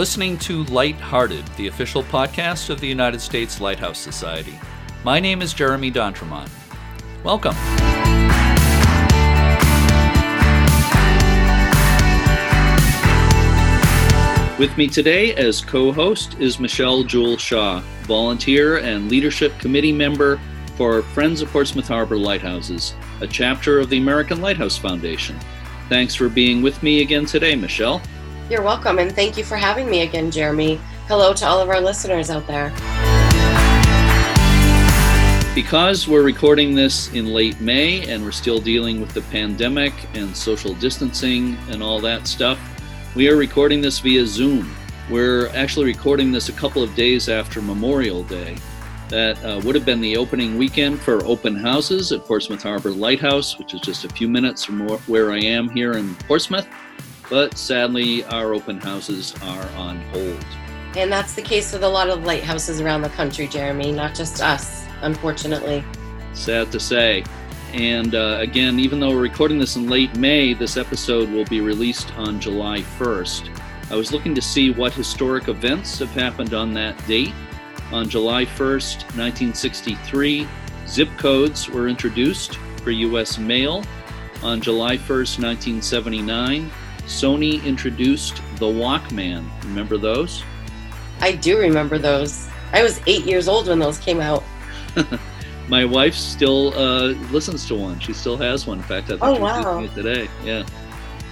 listening to Lighthearted, the official podcast of the United States Lighthouse Society. My name is Jeremy D'Entremont. Welcome. With me today as co host is Michelle Jewel Shaw, volunteer and leadership committee member for Friends of Portsmouth Harbor Lighthouses, a chapter of the American Lighthouse Foundation. Thanks for being with me again today, Michelle. You're welcome, and thank you for having me again, Jeremy. Hello to all of our listeners out there. Because we're recording this in late May and we're still dealing with the pandemic and social distancing and all that stuff, we are recording this via Zoom. We're actually recording this a couple of days after Memorial Day. That uh, would have been the opening weekend for open houses at Portsmouth Harbor Lighthouse, which is just a few minutes from where I am here in Portsmouth but sadly, our open houses are on hold. And that's the case with a lot of lighthouses around the country, Jeremy, not just us, unfortunately. Sad to say. And uh, again, even though we're recording this in late May, this episode will be released on July 1st. I was looking to see what historic events have happened on that date. On July 1st, 1963, zip codes were introduced for U.S. mail. On July 1st, 1979, Sony introduced the Walkman. Remember those? I do remember those. I was eight years old when those came out. My wife still uh, listens to one. She still has one. In fact, I think oh, she's wow. using it today. Yeah.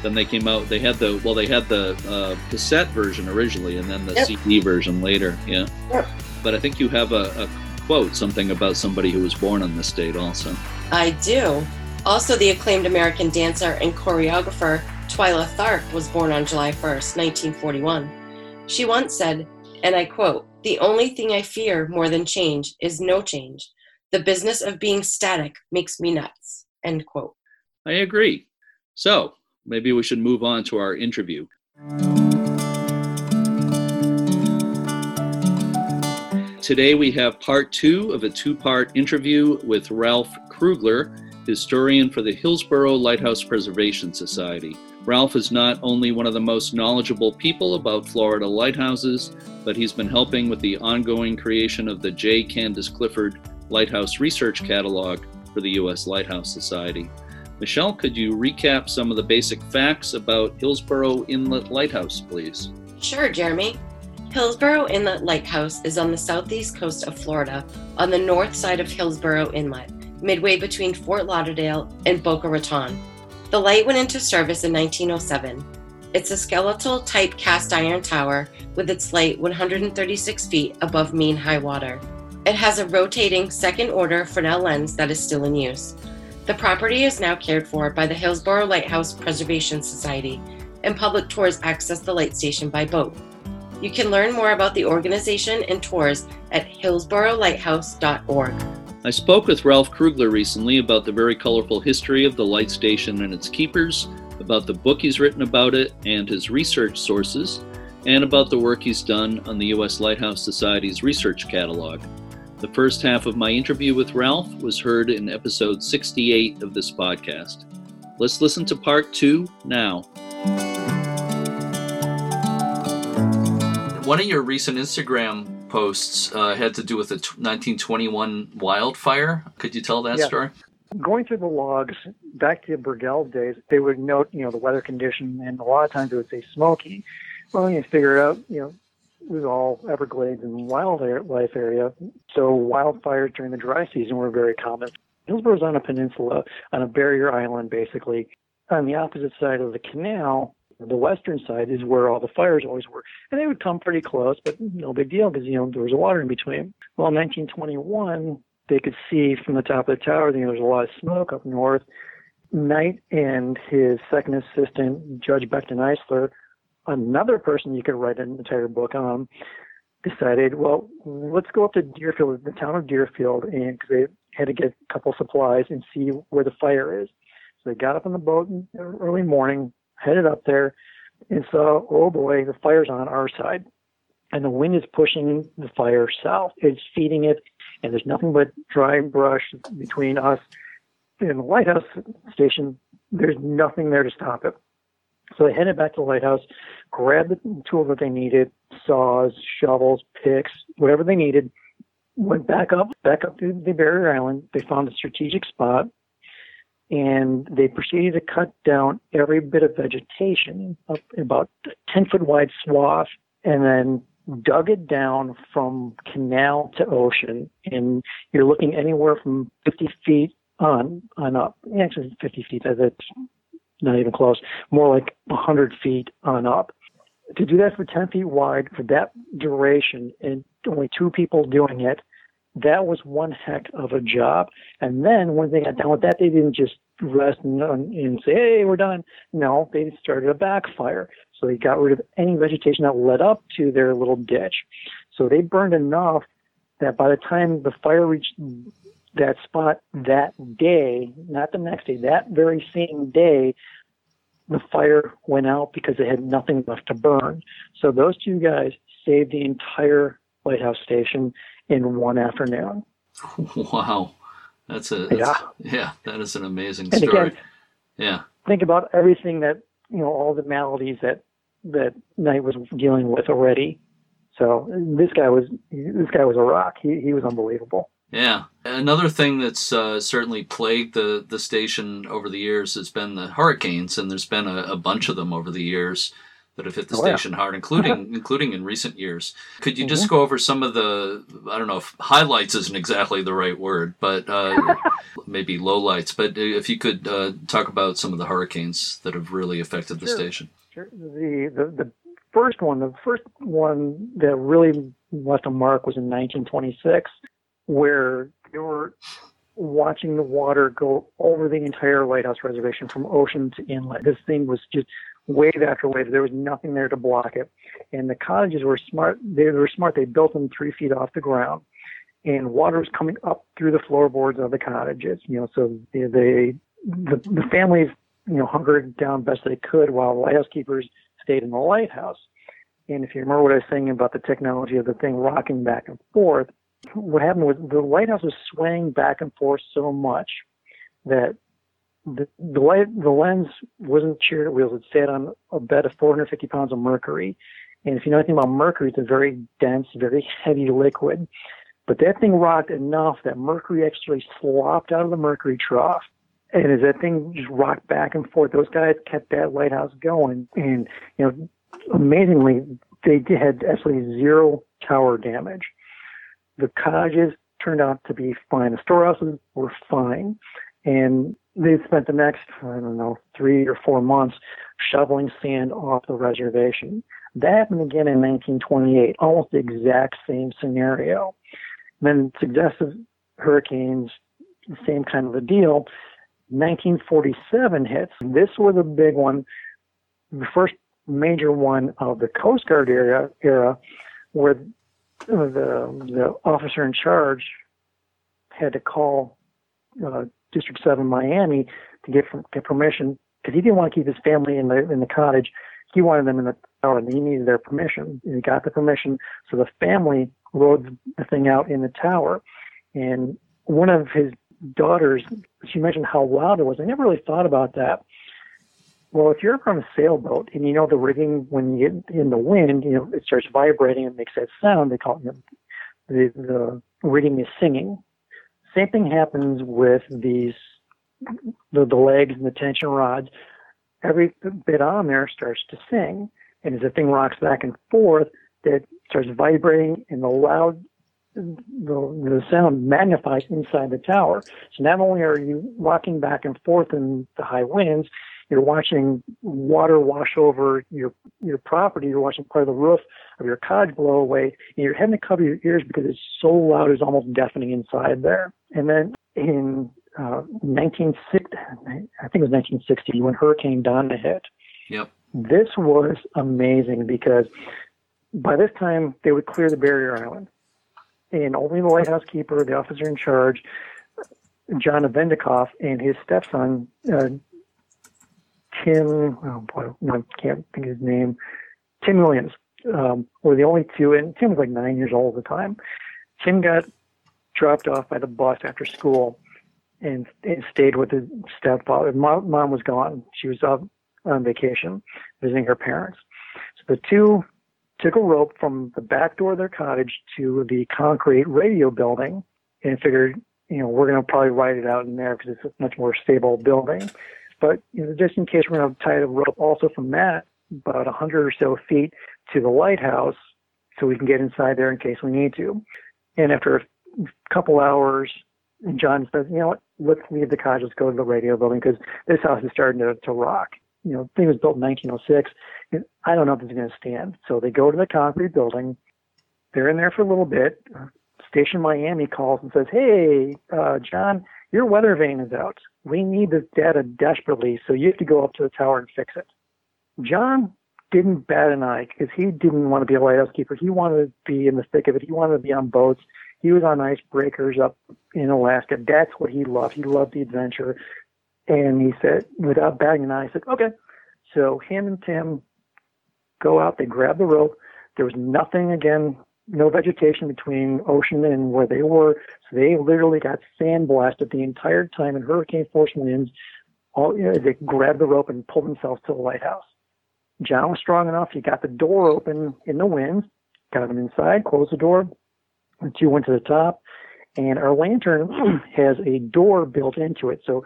Then they came out. They had the well, they had the uh, cassette version originally, and then the yep. CD version later. Yeah. Yep. But I think you have a, a quote, something about somebody who was born on this date, also. I do. Also, the acclaimed American dancer and choreographer Twyla Tharp was born on July 1st, 1941. She once said, and I quote, The only thing I fear more than change is no change. The business of being static makes me nuts. End quote. I agree. So maybe we should move on to our interview. Today we have part two of a two part interview with Ralph Krugler, historian for the Hillsboro Lighthouse Preservation Society. Ralph is not only one of the most knowledgeable people about Florida lighthouses, but he's been helping with the ongoing creation of the J. Candace Clifford Lighthouse Research Catalog for the U.S. Lighthouse Society. Michelle, could you recap some of the basic facts about Hillsboro Inlet Lighthouse, please? Sure, Jeremy. Hillsboro Inlet Lighthouse is on the southeast coast of Florida, on the north side of Hillsboro Inlet, midway between Fort Lauderdale and Boca Raton. The light went into service in 1907. It's a skeletal type cast iron tower with its light 136 feet above mean high water. It has a rotating second order Fresnel lens that is still in use. The property is now cared for by the Hillsboro Lighthouse Preservation Society, and public tours access the light station by boat. You can learn more about the organization and tours at hillsborolighthouse.org. I spoke with Ralph Krugler recently about the very colorful history of the light station and its keepers, about the book he's written about it and his research sources, and about the work he's done on the U.S. Lighthouse Society's research catalog. The first half of my interview with Ralph was heard in episode 68 of this podcast. Let's listen to part two now. One of your recent Instagram posts uh, had to do with the t- 1921 wildfire. Could you tell that yeah. story? Going through the logs back to the Burgell days, they would note, you know, the weather condition, and a lot of times it would say smoky. Well, you figure out, you know, it was all Everglades and wildlife area, so wildfires during the dry season were very common. Hillsboro's on a peninsula, on a barrier island, basically. On the opposite side of the canal, the western side is where all the fires always were. And they would come pretty close, but no big deal because, you know, there was water in between. Well, in 1921, they could see from the top of the tower, you know, there's a lot of smoke up north. Knight and his second assistant, Judge Beckton Eisler, another person you could write an entire book on, decided, well, let's go up to Deerfield, the town of Deerfield, and because they had to get a couple supplies and see where the fire is. So they got up on the boat in early morning, headed up there and saw, oh boy, the fire's on our side. And the wind is pushing the fire south. It's feeding it, and there's nothing but dry brush between us and the lighthouse station. There's nothing there to stop it. So they headed back to the lighthouse, grabbed the tools that they needed, saws, shovels, picks, whatever they needed, went back up, back up to the barrier island. They found a strategic spot and they proceeded to cut down every bit of vegetation, up about 10 foot wide swath, and then dug it down from canal to ocean. And you're looking anywhere from 50 feet on on up. Actually, 50 feet. That's not even close. More like 100 feet on up. To do that for 10 feet wide for that duration and only two people doing it, that was one heck of a job. And then when they got done with that, they didn't just rest and, and say, hey, we're done. No, they started a backfire. So they got rid of any vegetation that led up to their little ditch. So they burned enough that by the time the fire reached that spot that day, not the next day, that very same day, the fire went out because they had nothing left to burn. So those two guys saved the entire lighthouse station in one afternoon. Wow. That's a that's, yeah. yeah, that is an amazing and story. Again, yeah. Think about everything that you know, all the maladies that that Knight was dealing with already. So this guy was this guy was a rock. He he was unbelievable. Yeah. Another thing that's uh, certainly plagued the the station over the years has been the hurricanes, and there's been a, a bunch of them over the years that have hit the Oh, station hard, including including in recent years. Could you just Mm-hmm. go over some of the I don't know if highlights isn't exactly the right word, but uh, maybe lowlights. But if you could uh, talk about some of the hurricanes that have really affected the station. Sure. The, the the first one, the first one that really left a mark was in 1926, where they were watching the water go over the entire lighthouse reservation from ocean to inlet. This thing was just wave after wave. There was nothing there to block it, and the cottages were smart. They were smart. They built them three feet off the ground, and water was coming up through the floorboards of the cottages. You know, so they, the, the families you know, hunkered down best they could while the lighthouse keepers stayed in the lighthouse. And if you remember what I was saying about the technology of the thing rocking back and forth, what happened was the lighthouse was swaying back and forth so much that the light, the lens wasn't chariot wheels. It sat on a bed of 450 pounds of mercury. And if you know anything about mercury, it's a very dense, very heavy liquid. But that thing rocked enough that mercury actually slopped out of the mercury trough and as that thing just rocked back and forth, those guys kept that lighthouse going. And, you know, amazingly, they had absolutely zero tower damage. The cottages turned out to be fine. The storehouses were fine. And they spent the next, I don't know, three or four months shoveling sand off the reservation. That happened again in 1928, almost the exact same scenario. Then successive hurricanes, same kind of a deal. 1947 hits. This was a big one, the first major one of the Coast Guard era, era where the, the officer in charge had to call uh, District 7 Miami to get, get permission because he didn't want to keep his family in the in the cottage. He wanted them in the tower, and he needed their permission. And he got the permission, so the family rode the thing out in the tower. And one of his daughters, she mentioned how loud it was. I never really thought about that. Well, if you're ever on a sailboat and you know the rigging when you get in the wind, you know it starts vibrating and makes that sound. They call it the the rigging is singing. Same thing happens with these the, the legs and the tension rods. Every bit on there starts to sing, and as the thing rocks back and forth, it starts vibrating, and the loud the, the sound magnifies inside the tower. So not only are you rocking back and forth in the high winds, you're watching water wash over your your property. You're watching part of the roof of your cottage blow away, and you're having to cover your ears because it's so loud, it's almost deafening inside there. And then in uh, 1960, I think it was 1960 when Hurricane Donna hit. Yep. This was amazing because by this time they would clear the barrier island and only the lighthouse keeper, the officer in charge, John Avendikoff, and his stepson, uh, Tim, oh boy, I can't think of his name, Tim Williams, um, were the only two, and Tim was like nine years old at the time. Tim got dropped off by the bus after school and, and stayed with his stepfather. Mom, mom was gone. She was up on vacation, visiting her parents. So the two took a rope from the back door of their cottage to the concrete radio building and figured, you know, we're going to probably ride it out in there because it's a much more stable building. But you know, just in case we're going to tie the rope also from that about a hundred or so feet to the lighthouse so we can get inside there in case we need to. And after a couple hours, John says, you know what, let's leave the cottage, let's go to the radio building because this house is starting to, to rock. You know, the thing was built in 1906. And I don't know if it's going to stand. So they go to the concrete building. They're in there for a little bit. Station Miami calls and says, hey, uh, John, your weather vane is out. We need this data desperately, so you have to go up to the tower and fix it. John didn't bat an eye because he didn't want to be a lighthouse keeper. He wanted to be in the thick of it. He wanted to be on boats. He was on icebreakers up in Alaska. That's what he loved. He loved the adventure. And he said, without batting an eye, he said, okay. So him and Tim go out. They grab the rope. There was nothing again, no vegetation between ocean and where they were. So they literally got sandblasted the entire time in hurricane force winds. All you know, they grabbed the rope and pulled themselves to the lighthouse. John was strong enough. He got the door open in the wind, got them inside, closed the door. The two went to the top, and our lantern has a door built into it. So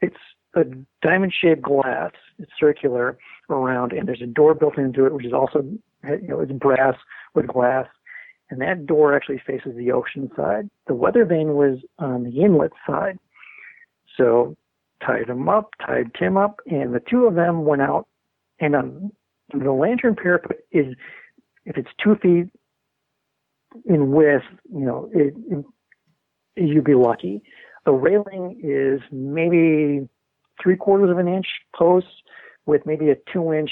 it's a diamond shaped glass. It's circular around, and there's a door built into it, which is also, you know, it's brass with glass. And that door actually faces the ocean side. The weather vane was on the inlet side. So tied him up, tied Tim up, and the two of them went out and um, the lantern parapet is, if it's two feet in width, you know, it, it, you'd be lucky. The railing is maybe three quarters of an inch post with maybe a two inch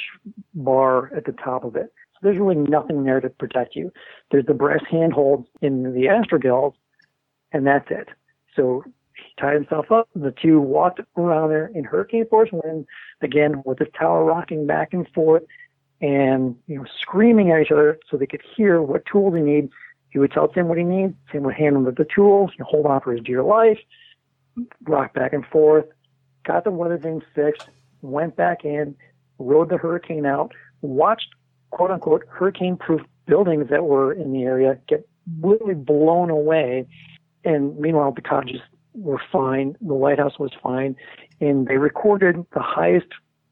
bar at the top of it. There's really nothing there to protect you. There's the brass handholds in the astragals, and that's it. So he tied himself up. The two walked around there in hurricane force wind, again with the tower rocking back and forth, and you know screaming at each other so they could hear what tools they need. He would tell Tim what he needs. Tim would hand him the tools. You hold on for his dear life. Rock back and forth. Got the weather thing fixed. Went back in. Rode the hurricane out. Watched quote unquote hurricane proof buildings that were in the area get literally blown away. And meanwhile, the cottages were fine. The lighthouse was fine. And they recorded the highest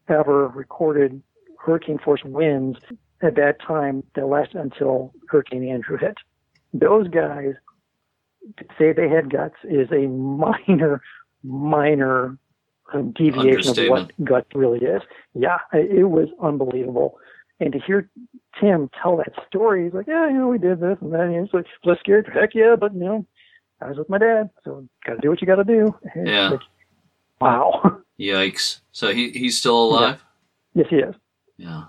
ever recorded hurricane force winds at that time that lasted until Hurricane Andrew hit. Those guys to say they had guts is a minor, minor um, deviation of what guts really is. Yeah, it was unbelievable. And to hear Tim tell that story, he's like, yeah, you know, we did this and then he's like, was scared? Heck yeah, but you know, I was with my dad, so got to do what you got to do. And yeah. Like, wow. Yikes! So he he's still alive. Yeah. Yes, he is. Yeah.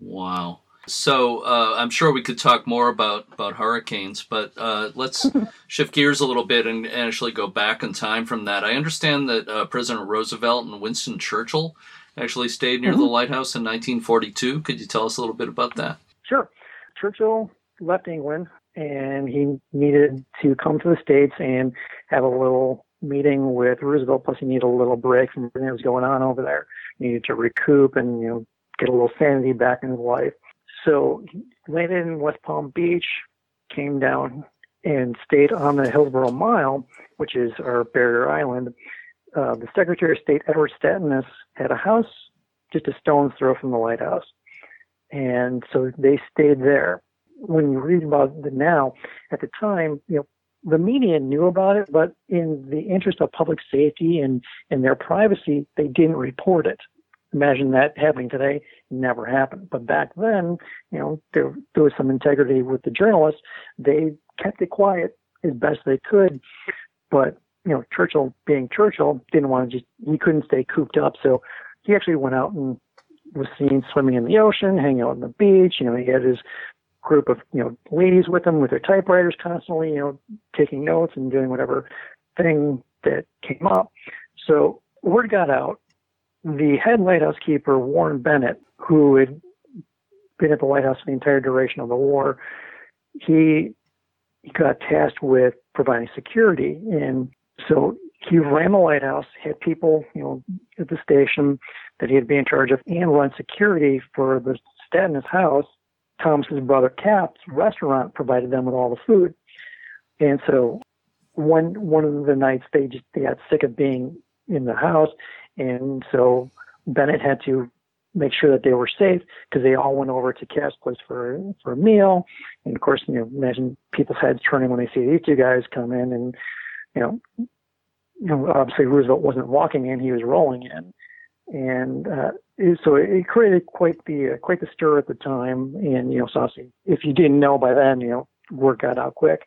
Wow. So uh, I'm sure we could talk more about about hurricanes, but uh, let's shift gears a little bit and actually go back in time from that. I understand that uh, President Roosevelt and Winston Churchill actually stayed near mm-hmm. the lighthouse in 1942. Could you tell us a little bit about that? Sure. Churchill left England and he needed to come to the States and have a little meeting with Roosevelt. Plus, he needed a little break from everything that was going on over there. He needed to recoup and you know get a little sanity back in his life. So he landed in West Palm Beach, came down and stayed on the Hillsboro Mile, which is our barrier island. Uh, the Secretary of State Edward Stettinius had a house just a stone's throw from the lighthouse, and so they stayed there when you read about it now, at the time, you know, the media knew about it, but in the interest of public safety and, and their privacy, they didn't report it. Imagine that happening today, never happened. But back then, you know, there, there was some integrity with the journalists. They kept it quiet as best they could. But, you know, Churchill being Churchill didn't want to just, he couldn't stay cooped up. So he actually went out and was seen swimming in the ocean, hanging out on the beach. You know, he had his group of you know ladies with him with their typewriters constantly you know taking notes and doing whatever thing that came up so word got out the head lighthouse keeper warren bennett who had been at the lighthouse for the entire duration of the war he, got tasked with providing security and so he ran the lighthouse, had people, you know, at the station that he'd be in charge of, and run security for the Stettinius house. Thomas's brother Cap's restaurant provided them with all the food, and so one one of the nights they just they got sick of being in the house, and so Bennett had to make sure that they were safe because they all went over to Cap's place for for a meal, and of course, you know, imagine people's heads turning when they see these two guys come in, and you know, you know, obviously Roosevelt wasn't walking in; he was rolling in, and uh, so it created quite the uh, quite the stir at the time. And you know, so if you didn't know by then, you know, word got out quick.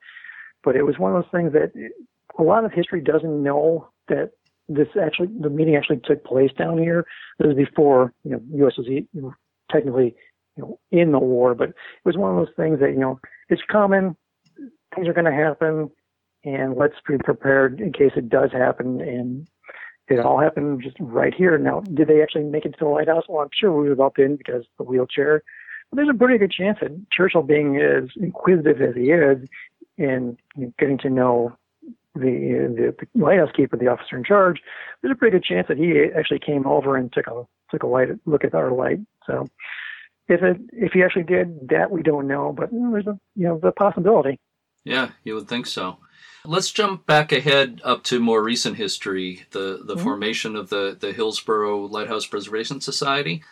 But it was one of those things that a lot of history doesn't know that this actually the meeting actually took place down here. This was before you know U.S. was technically you know in the war, but it was one of those things that you know it's common. Things are going to happen, and let's be prepared in case it does happen. And it all happened just right here. Now, did they actually make it to the lighthouse? Well, I'm sure Roosevelt didn't because the wheelchair. But there's a pretty good chance that Churchill, being as inquisitive as he is, and getting to know the, the lighthouse keeper, the officer in charge, there's a pretty good chance that he actually came over and took a took a light look at our light. So, if it if he actually did that, we don't know, but you know, there's a you know the possibility. Yeah, you would think so. Let's jump back ahead up to more recent history, the, the mm-hmm. formation of the, the Hillsboro Lighthouse Preservation Society,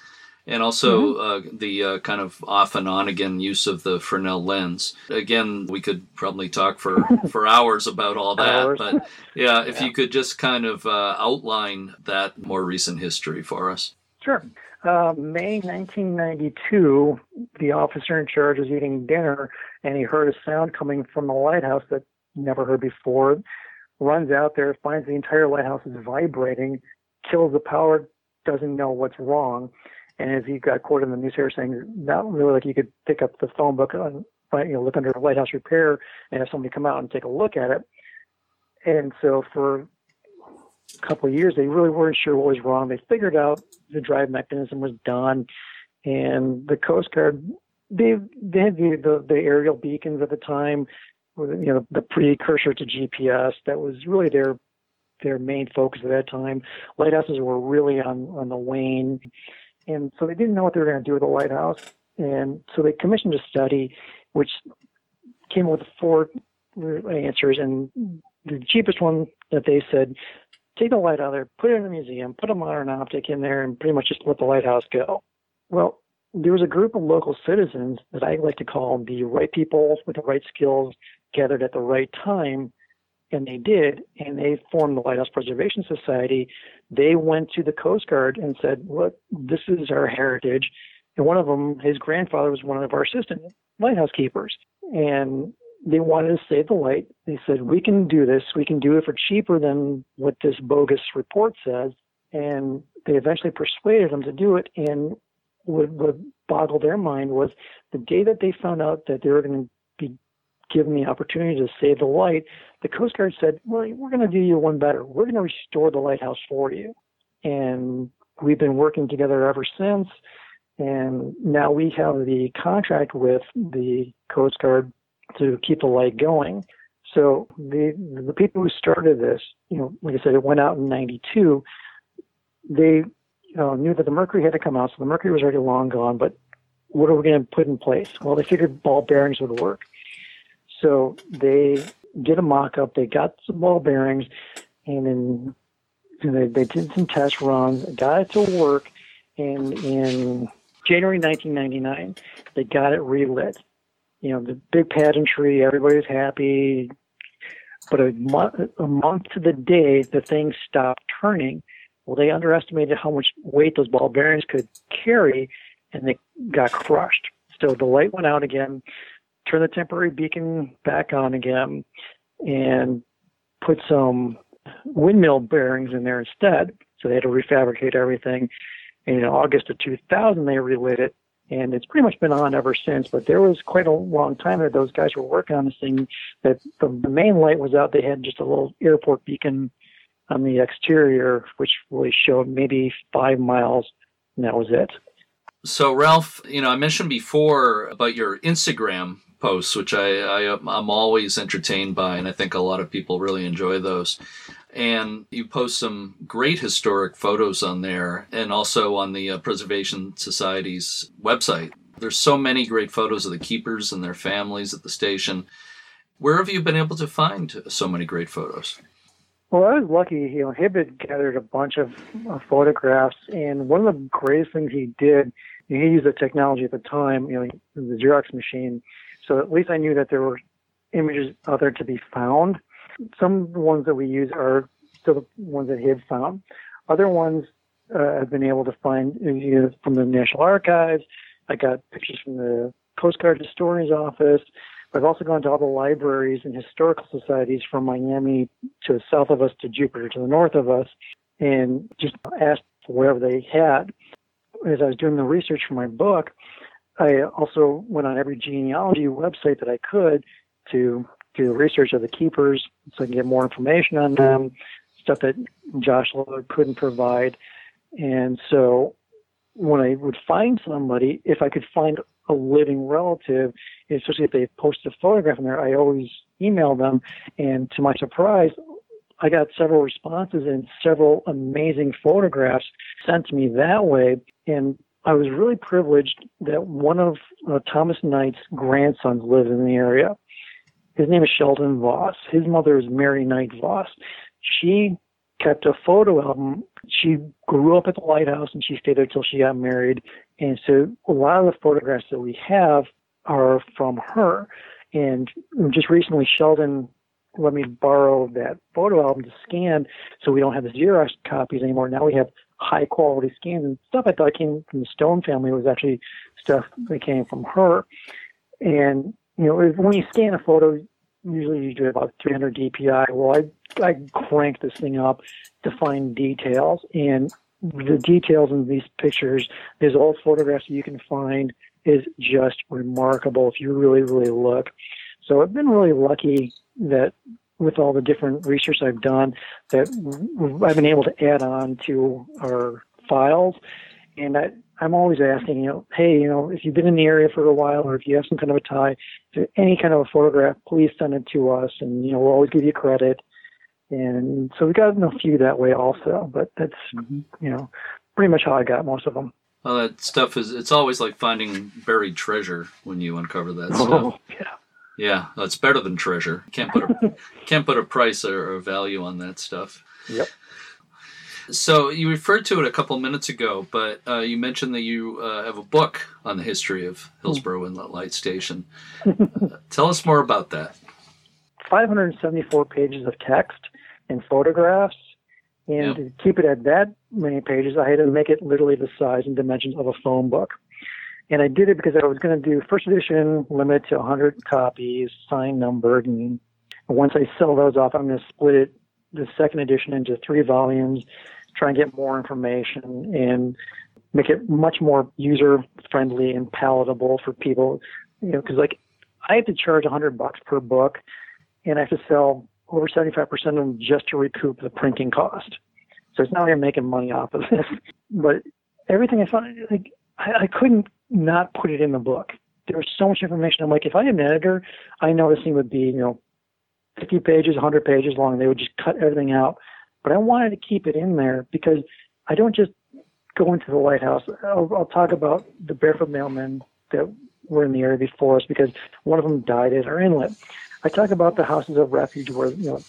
and also mm-hmm. uh, the uh, kind of off and on again use of the Fresnel lens. Again, we could probably talk for, for hours about all that, but yeah, if yeah. you could just kind of uh, outline that more recent history for us. Sure. Uh, May 1992, the officer in charge was eating dinner and he heard a sound coming from the lighthouse that never heard before, runs out there, finds the entire lighthouse is vibrating, kills the power, doesn't know what's wrong. And as he got quoted in the news here saying, not really like you could pick up the phone book and uh, you know, look under lighthouse repair and have somebody come out and take a look at it. And so for a couple of years, they really weren't sure what was wrong. They figured out the drive mechanism was done, and the Coast Guard they they had the, the, the aerial beacons at the time you know the precursor to GPS. That was really their their main focus at that time. Lighthouses were really on on the wane, and so they didn't know what they were going to do with the lighthouse. And so they commissioned a study, which came with four answers. And the cheapest one that they said, take the light out of there, put it in a museum, put a modern optic in there, and pretty much just let the lighthouse go. Well, there was a group of local citizens that I like to call the right people with the right skills gathered at the right time, and they did, and they formed the Lighthouse Preservation Society. They went to the Coast Guard and said, "Look, this is our heritage." And one of them, his grandfather was one of our assistant lighthouse keepers, and they wanted to save the light. They said, "We can do this. We can do it for cheaper than what this bogus report says." And they eventually persuaded them to do it. And what, what boggled their mind was the day that they found out that they were going to be given the opportunity to save the light, the Coast Guard said, well, we're going to do you one better. We're going to restore the lighthouse for you. And we've been working together ever since. And now we have the contract with the Coast Guard to keep the light going. So the the people who started this, you know, like I said, it went out in '92. They uh, knew that the mercury had to come out, so the mercury was already long gone. But what are we going to put in place? Well, they figured ball bearings would work. So they did a mock-up. They got some ball bearings, and then they, they did some test runs, got it to work, and in January 1999, they got it relit. You know, the big pageantry, everybody's happy. But a a month to the day, the thing stopped turning. Well, they underestimated how much weight those ball bearings could carry, and they got crushed. So the light went out again turn the temporary beacon back on again and put some windmill bearings in there instead. So they had to refabricate everything. And in August of 2000, they relit it. And it's pretty much been on ever since. But there was quite a long time that those guys were working on this thing. That the, the main light was out. They had just a little airport beacon on the exterior, which really showed maybe five miles, and that was it. So, Ralph, you know, I mentioned before about your Instagram posts, which I, I am always entertained by, and I think a lot of people really enjoy those. And you post some great historic photos on there and also on the uh, Preservation Society's website. There's so many great photos of the keepers and their families at the station. Where have you been able to find so many great photos? Well, I was lucky. You know, Hib had gathered a bunch of uh, photographs, and one of the greatest things he did, he used the technology at the time, you know, the Xerox machine. So at least I knew that there were images out there to be found. Some ones that we use are still the ones that he had found. Other ones uh, I've been able to find you know, from the National Archives. I got pictures from the Coast Guard Historian's Office. I've also gone to all the libraries and historical societies from Miami to the south of us to Jupiter to the north of us and just asked for whatever they had. As I was doing the research for my book, I also went on every genealogy website that I could to do research of the keepers so I can get more information on them, stuff that Josh Liller couldn't provide. And so when I would find somebody, if I could find a living relative, especially if they posted a photograph in there, I always email them. And to my surprise, I got several responses and several amazing photographs sent to me that way. And I was really privileged that one of uh, Thomas Knight's grandsons lives in the area. His name is Sheldon Voss. His mother is Mary Knight Voss. She kept a photo album. She grew up at the lighthouse and she stayed there till she got married. And so a lot of the photographs that we have are from her. And just recently, Sheldon let me borrow that photo album to scan so we don't have the Xerox copies anymore. Now we have high quality scans and stuff I thought came from the Stone family was actually stuff that came from her. And, you know, when you scan a photo, usually you do about 300 dpi. Well, I I crank this thing up to find details, and the details in these pictures, these old photographs you can find, is just remarkable if you really really look. So I've been really lucky that with all the different research I've done, that I've been able to add on to our files, and I, I'm always asking, you know, hey, you know, if you've been in the area for a while or if you have some kind of a tie to any kind of a photograph, please send it to us and, you know, we'll always give you credit. And so we got a few that way also, but that's, mm-hmm. you know, pretty much how I got most of them. Well, that stuff is, it's always like finding buried treasure when you uncover that oh, stuff. Yeah. Yeah, it's better than treasure. Can't put a can't put a price or, or value on that stuff. Yep. So you referred to it a couple minutes ago, but uh, you mentioned that you uh, have a book on the history of Hillsboro Inlet Light Station. uh, tell us more about that. 574 pages of text and photographs, and yep. to keep it at that many pages, I had to make it literally the size and dimensions of a phone book. And I did it because I was going to do first edition, limit to 100 copies, signed, numbered, and once I sell those off, I'm going to split it, the second edition, into three volumes try and get more information and make it much more user friendly and palatable for people. You know, because like I have to charge hundred bucks per book, and I have to sell over seventy five percent of them just to recoup the printing cost. So it's not like I'm making money off of this, but everything I found, like I, I couldn't not put it in the book. There was so much information. I'm like, if I had an editor, I know this thing would be, you know, 50 pages, 100 pages long. They would just cut everything out. But I wanted to keep it in there because I don't just go into the lighthouse. I'll, I'll talk about the barefoot mailmen that were in the area before us because one of them died at our inlet. I talk about the houses of refuge where you know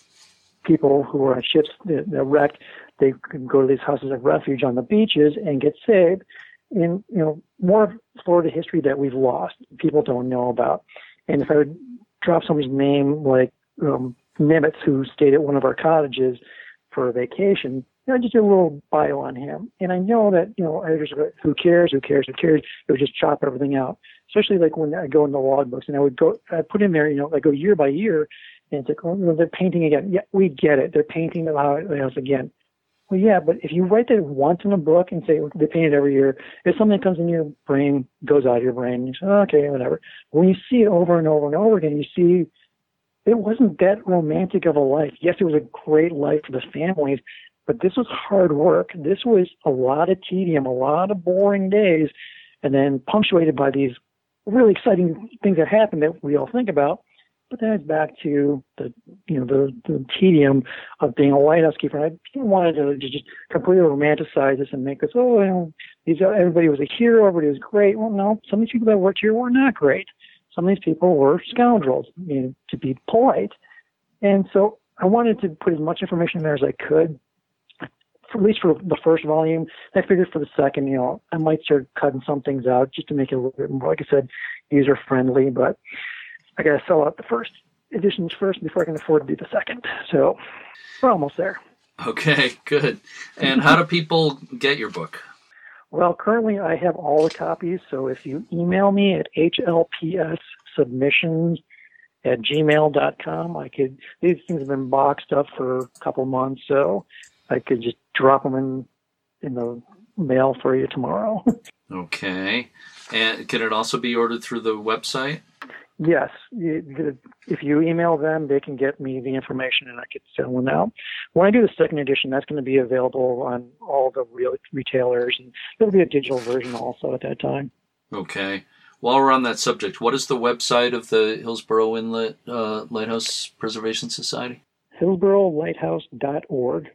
people who were on ships that wrecked, they could go to these houses of refuge on the beaches and get saved. And you know more of Florida history that we've lost, people don't know about. And if I would drop somebody's name like um, Nimitz, who stayed at one of our cottages, for a vacation, you know, just do a little bio on him. And I know that, you know, editors are, who cares, who cares, who cares, they would just chop everything out. Especially like when I go in the logbooks and I would go, I put in there, you know, I go year by year and it's like, oh, they're painting again. Yeah, we get it. They're painting the house again. Well, yeah, but if you write that once in a book and say they paint it every year, if something comes in your brain, goes out of your brain, you say, okay, whatever. When you see it over and over and over again, you see it wasn't that romantic of a life. Yes, it was a great life for the families, but this was hard work. This was a lot of tedium, a lot of boring days, and then punctuated by these really exciting things that happened that we all think about. But then it's back to the you know the, the tedium of being a lighthouse keeper. I didn't want to just completely romanticize this and make this oh you know these everybody was a hero, everybody was great. Well, no, some of these people that worked here were not great. Some of these people were scoundrels, you know, to be polite. And so I wanted to put as much information in there as I could, for, at least for the first volume. I figured for the second, you know, I might start cutting some things out just to make it a little bit more, like I said, user friendly. But I got to sell out the first editions first before I can afford to do the second. So we're almost there. Okay, good. And how do people get your book? Well, currently I have all the copies. So if you email me at hlpssubmissions at gmail.com, I could, these things have been boxed up for a couple months. So I could just drop them in, in the mail for you tomorrow. okay. And can it also be ordered through the website? Yes, if you email them, they can get me the information and I can send one out. When I do the second edition, that's going to be available on all the real retailers, and there'll be a digital version also at that time. Okay. While we're on that subject, what is the website of the Hillsboro Inlet uh, Lighthouse Preservation Society? HillsboroLighthouse.org.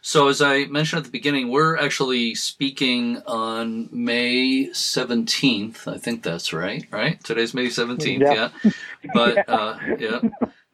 So, as I mentioned at the beginning, we're actually speaking on May 17th. I think that's right, right? Today's May 17th, yeah. yeah. But, uh, yeah.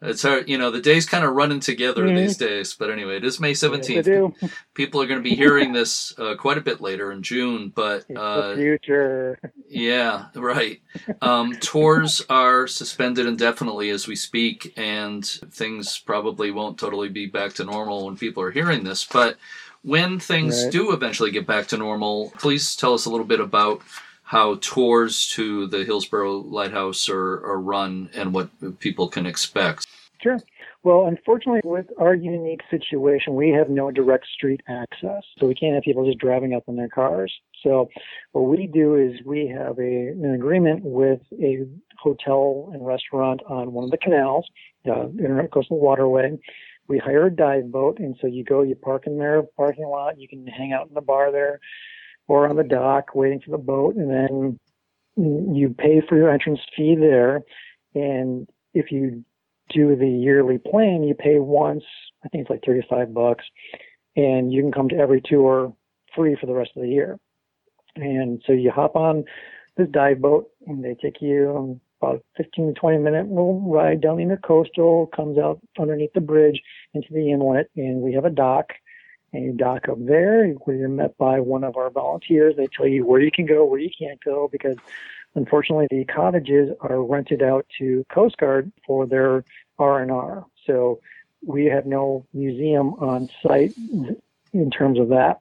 It's hard, you know, the days kind of running together mm-hmm. these days. But anyway, it is May 17th. Yes, People are going to be hearing this uh, quite a bit later in June. But uh, future. Yeah, right. Um, tours are suspended indefinitely as we speak, and things probably won't totally be back to normal when people are hearing this. But when things right. do eventually get back to normal, please tell us a little bit about how tours to the Hillsboro Lighthouse are, are run and what people can expect. Sure. Well, unfortunately, with our unique situation, we have no direct street access. So we can't have people just driving up in their cars. So what we do is we have a, an agreement with a hotel and restaurant on one of the canals, uh, Intercoastal Waterway. We hire a dive boat, and so you go, you park in their parking lot, you can hang out in the bar there or on the dock waiting for the boat, and then you pay for your entrance fee there. And if you do the yearly plan, you pay once. I think it's like 35 bucks, and you can come to every tour free for the rest of the year. And so you hop on this dive boat, and they take you about 15 to 20 minute little ride down the intercoastal, comes out underneath the bridge into the inlet, and we have a dock and you dock up there where you're met by one of our volunteers. They tell you where you can go, where you can't go, because unfortunately the cottages are rented out to Coast Guard for their R&R. So we have no museum on site in terms of that.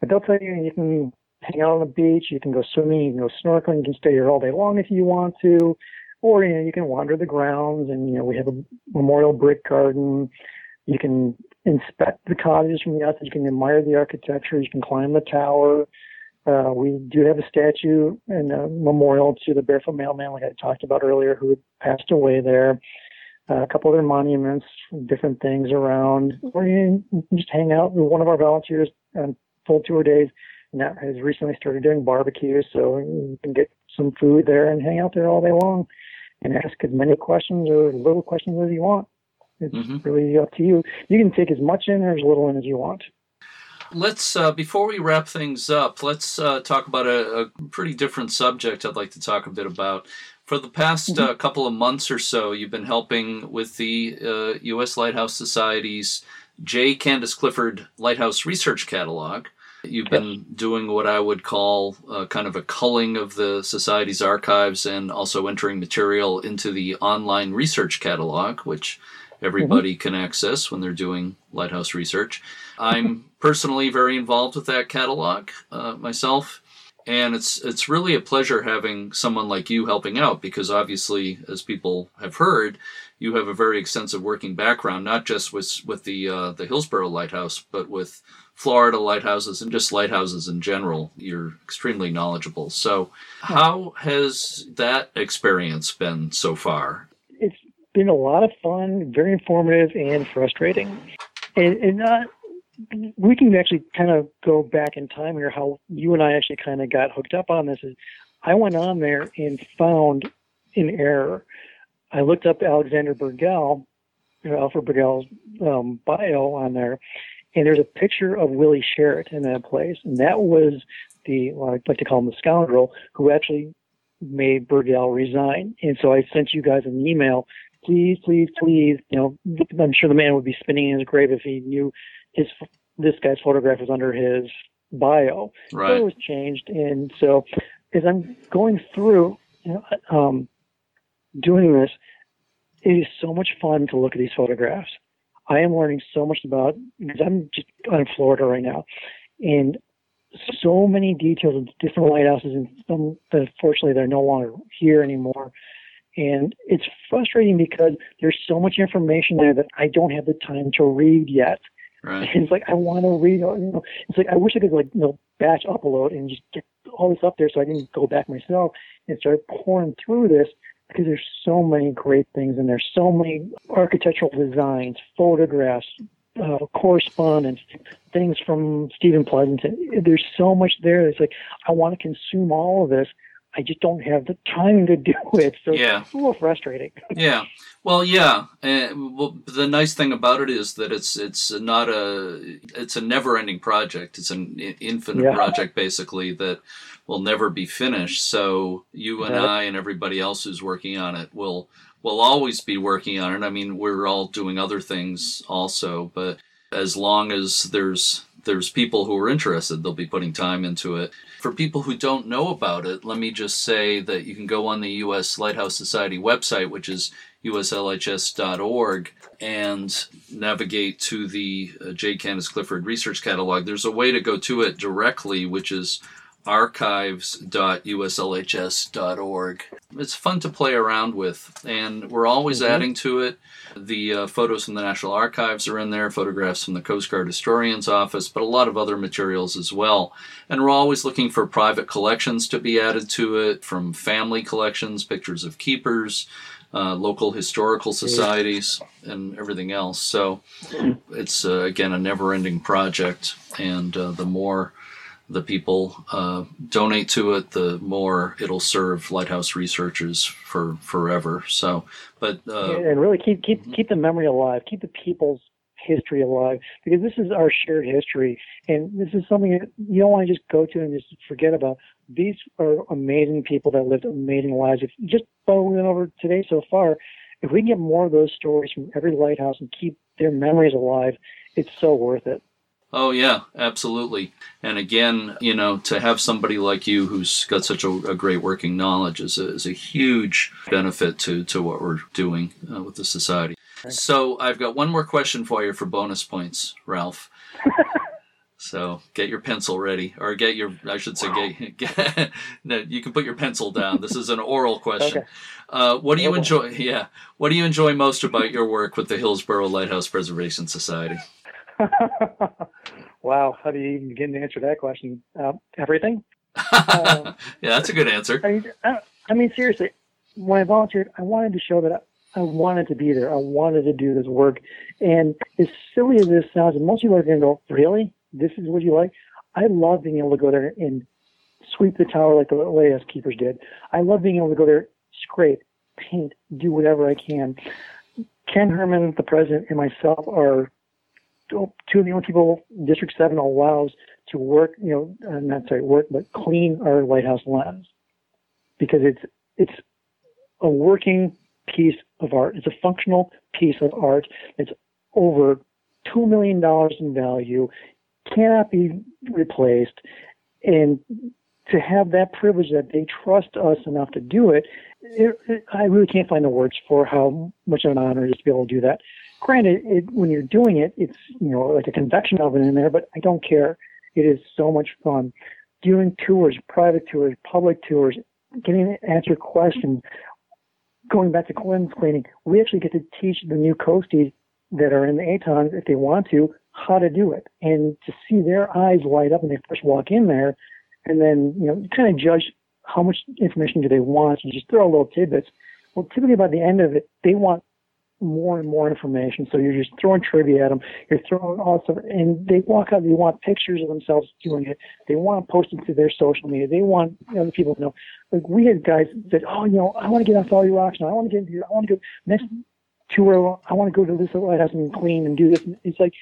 But they'll tell you you can hang out on the beach, you can go swimming, you can go snorkeling, you can stay here all day long if you want to, or you know you can wander the grounds and you know we have a memorial brick garden. You can inspect the cottages from the outside. You can admire the architecture. You can climb the tower. Uh, we do have a statue and a memorial to the barefoot mailman, like I talked about earlier, who passed away there. Uh, a couple other monuments, different things around. Or you can just hang out with one of our volunteers on full tour days. Now has recently started doing barbecues, so you can get some food there and hang out there all day long and ask as many questions or as little questions as you want. It's mm-hmm. really up to you. You can take as much in or as little in as you want. Let's uh, before we wrap things up, let's uh, talk about a, a, pretty different subject. I'd like to talk a bit about. For the past mm-hmm. uh, couple of months or so, you've been helping with the U.S. Uh, Lighthouse Society's J. Candace Clifford Lighthouse Research Catalog. You've been doing what I would call uh, kind of a culling of the Society's archives and also entering material into the online research catalog, which everybody mm-hmm. can access when they're doing lighthouse research. I'm personally very involved with that catalog uh, myself, and it's it's really a pleasure having someone like you helping out because obviously, as people have heard, you have a very extensive working background, not just with with the uh, the Hillsboro Lighthouse, but with Florida lighthouses and just lighthouses in general. You're extremely knowledgeable. So, how has that experience been so far? It's been a lot of fun, very informative, and frustrating. And, and uh, we can actually kind of go back in time here. How you and I actually kind of got hooked up on this is, I went on there and found an error. I looked up Alexander Burgell, Alfred Burgell's um, bio on there, and there's a picture of Willie Sherritt in that place, and that was the well, I'd like to call him the scoundrel who actually made Burgell resign. And so I sent you guys an email. Please, please, please. You know, I'm sure the man would be spinning in his grave if he knew his this guy's photograph was under his bio. Right. So it was changed, and so as I'm going through, you know, um, doing this, it is so much fun to look at these photographs. I am learning so much about because I'm just in Florida right now, and so many details of different lighthouses, and some unfortunately they're no longer here anymore. And it's frustrating because there's so much information there that I don't have the time to read yet. Right. It's like I want to read. You know, it's like I wish I could like you know batch upload and just get all this up there so I didn't go back myself and start pouring through this because there's so many great things and there's so many architectural designs, photographs, uh, correspondence, things from Stephen Pleasanton. There's so much there. It's like I want to consume all of this. I just don't have the time to do it. So Yeah. it's a little frustrating. Yeah. Well, yeah. Uh, well, the nice thing about it is that it's it's not a it's a never-ending project. It's an infinite Yeah. project basically that will never be finished. So you and Yeah. I and everybody else who's working on it will will always be working on it. I mean, we're all doing other things also, but as long as there's there's people who are interested, they'll be putting time into it. For people who don't know about it, let me just say that you can go on the U.S. Lighthouse Society website, which is uslhs.org, and navigate to the uh, J. Candace Clifford Research Catalog. There's a way to go to it directly, which is archives.uslhs.org. It's fun to play around with, and we're always Mhm. adding to it. The uh, photos from the National Archives are in there, photographs from the Coast Guard Historian's Office, but a lot of other materials as well. And we're always looking for private collections to be added to it, from family collections, pictures of keepers, uh, local historical societies, and everything else. So it's, uh, again, a never ending project, and uh, the more the people uh, donate to it, the more it'll serve lighthouse researchers for forever. So, but uh, and really keep keep keep the memory alive, keep the people's history alive, because this is our shared history, and this is something that you don't want to just go to and just forget about. These are amazing people that lived amazing lives. If just by what we went over today so far, if we can get more of those stories from every lighthouse and keep their memories alive, it's so worth it. Oh yeah, absolutely. And again, you know, to have somebody like you who's got such a, a great working knowledge is a, is a huge benefit to to what we're doing uh, with the society. So I've got one more question for you for bonus points, Ralph. so get your pencil ready, or get your I should say get, get no, you can put your pencil down. This is an oral question. Okay. Uh, what do you enjoy? Yeah, what do you enjoy most about your work with the Hillsboro Lighthouse Preservation Society? wow, how do you even begin to answer that question? Uh, everything. yeah, that's a good answer. I mean, I, I mean, seriously, when I volunteered, I wanted to show that I, I wanted to be there. I wanted to do this work. And as silly as this sounds, and most people are going to go, really? This is what you like? I love being able to go there and sweep the tower like the lighthouse keepers did. I love being able to go there, scrape, paint, do whatever I can. Ken Herman, the president, and myself are two of the only people District 7 allows to work, you know, uh, not sorry, work, but clean our lighthouse lens because it's it's a working piece of art. It's a functional piece of art. It's over two million dollars in value, cannot be replaced, and to have that privilege that they trust us enough to do it, it, it I really can't find the words for how much of an honor it is to be able to do that. Granted, it, when you're doing it, it's you know like a convection oven in there, but I don't care. It is so much fun. Doing tours, private tours, public tours, getting to answer questions. Going back to cleanse cleaning, we actually get to teach the new coasties that are in the Atons, if they want to, how to do it. And to see their eyes light up when they first walk in there, and then, you know, kind of judge how much information do they want. You just throw little tidbits. Well, typically by the end of it, they want more and more information. So you're just throwing trivia at them. You're throwing all stuff, and they walk out. They want pictures of themselves doing it. They want to post it to their social media. They want other people to know. Like we had guys that, oh, you know, I want to get on Fowey Rocks now. I want to get here. I want to go next mm-hmm. tour. I want to go to this lighthouse and clean and do this. And It's like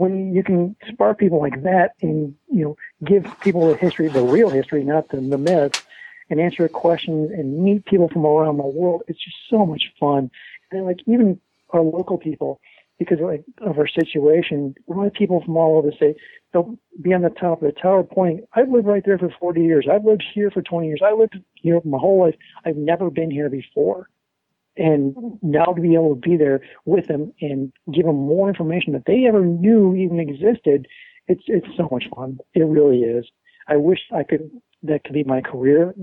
when you can spark people like that and you know give people the history, the real history, not the, the myths, and answer questions and meet people from around the world. It's just so much fun. And like even our local people, because like of our situation, lot of people from all over the state. they'll be on the top of the tower pointing. I've lived right there for 40 years. I've lived here for 20 years. I lived here my whole life. I've never been here before and now to be able to be there with them and give them more information that they ever knew even existed, it's it's so much fun. It really is. I wish I could that could be my career,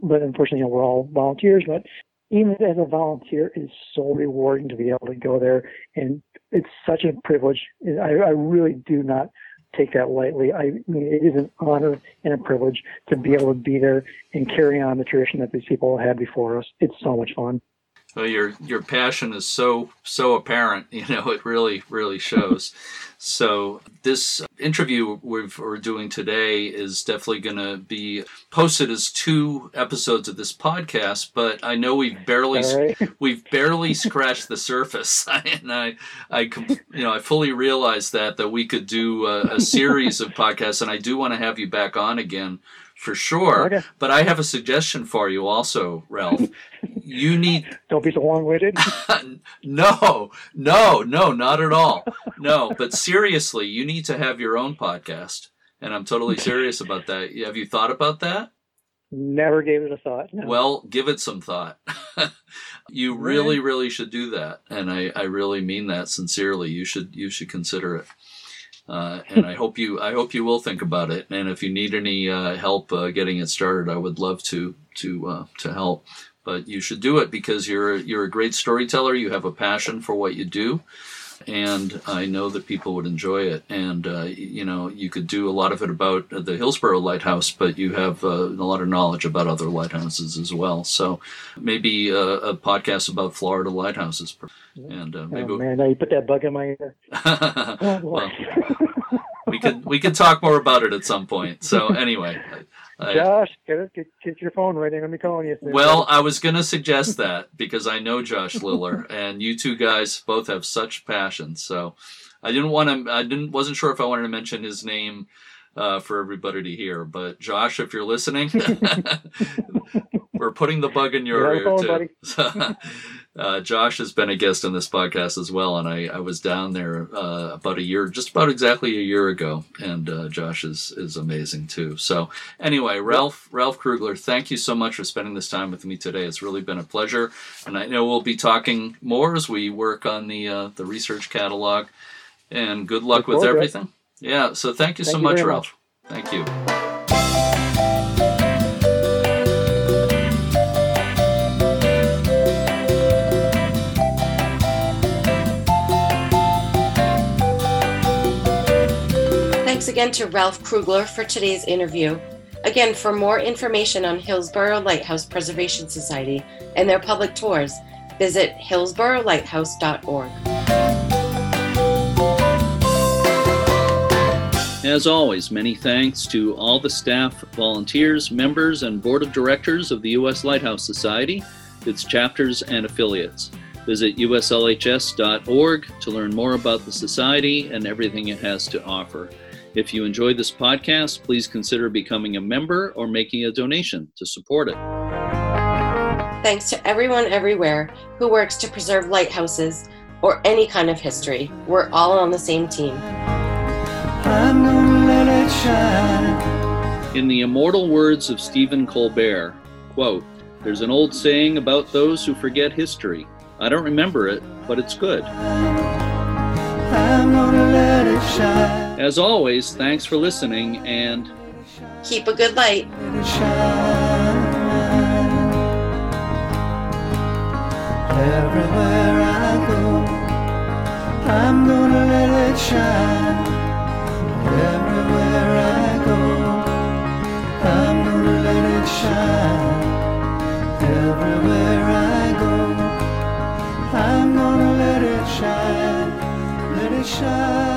but unfortunately, you know, we're all volunteers. But even as a volunteer, it's so rewarding to be able to go there, and it's such a privilege. I, I really do not take that lightly. I mean, it is an honor and a privilege to be able to be there and carry on the tradition that these people had before us. It's so much fun. Well, your your passion is so so apparent. You know, it really really shows. so this interview we're doing today is definitely going to be posted as two episodes of this podcast. But I know we've barely right. we've barely scratched the surface, and I I you know I fully realize that that we could do a, a series of podcasts, and I do want to have you back on again for sure. Okay. But I have a suggestion for you also, Ralph. you need. Don't be so long winded. no, no, no, not at all. No, but seriously, you need to have your own podcast. And I'm totally serious about that. Have you thought about that? Never gave it a thought. No. Well, give it some thought. you really, really should do that. And I, I really mean that sincerely. You should you should consider it. Uh, and I hope you I hope you will think about it. And if you need any uh, help uh, getting it started, I would love to to uh, to help. But you should do it because you're you're a great storyteller. You have a passion for what you do, and I know that people would enjoy it. And uh, you know you could do a lot of it about the Hillsboro Lighthouse, but you have uh, a lot of knowledge about other lighthouses as well. So maybe a, a podcast about Florida lighthouses. And uh, maybe oh, man, now you put that bug in my ear. oh, well, we could we could talk more about it at some point. So anyway. Josh, get, get, get your phone ready. Let me calling you. Well, I was going to suggest that because I know Josh Liller, and you two guys both have such passion. So I didn't want to. I didn't. wasn't sure if I wanted to mention his name uh, for everybody to hear. But Josh, if you're listening, we're putting the bug in your ear phone, too. Uh, Josh has been a guest on this podcast as well, and I, I was down there uh, about a year, just about exactly a year ago, and uh, Josh is is amazing too. So anyway, Ralph Ralph Krugler, thank you so much for spending this time with me today. It's really been a pleasure, and I know we'll be talking more as we work on the uh, the research catalog. And good luck with everything. Yeah. So thank you thank so you much, Ralph. Much. Thank you. Thanks again to Ralph Krugler for today's interview. Again, for more information on Hillsboro Lighthouse Preservation Society and their public tours, visit hillsborolighthouse.org. As always, many thanks to all the staff, volunteers, members, and board of directors of the U.S. Lighthouse Society, its chapters, and affiliates. Visit uslhs.org to learn more about the Society and everything it has to offer. If you enjoyed this podcast, please consider becoming a member or making a donation to support it. Thanks to everyone everywhere who works to preserve lighthouses or any kind of history. We're all on the same team. In the immortal words of Stephen Colbert, quote, There's an old saying about those who forget history. I don't remember it, but it's good. As always, thanks for listening and keep a good light. Everywhere I go, I'm gonna let it shine. Everywhere I go, I'm gonna let it shine. Everywhere I go, I'm gonna let it it shine, let it shine, let it shine.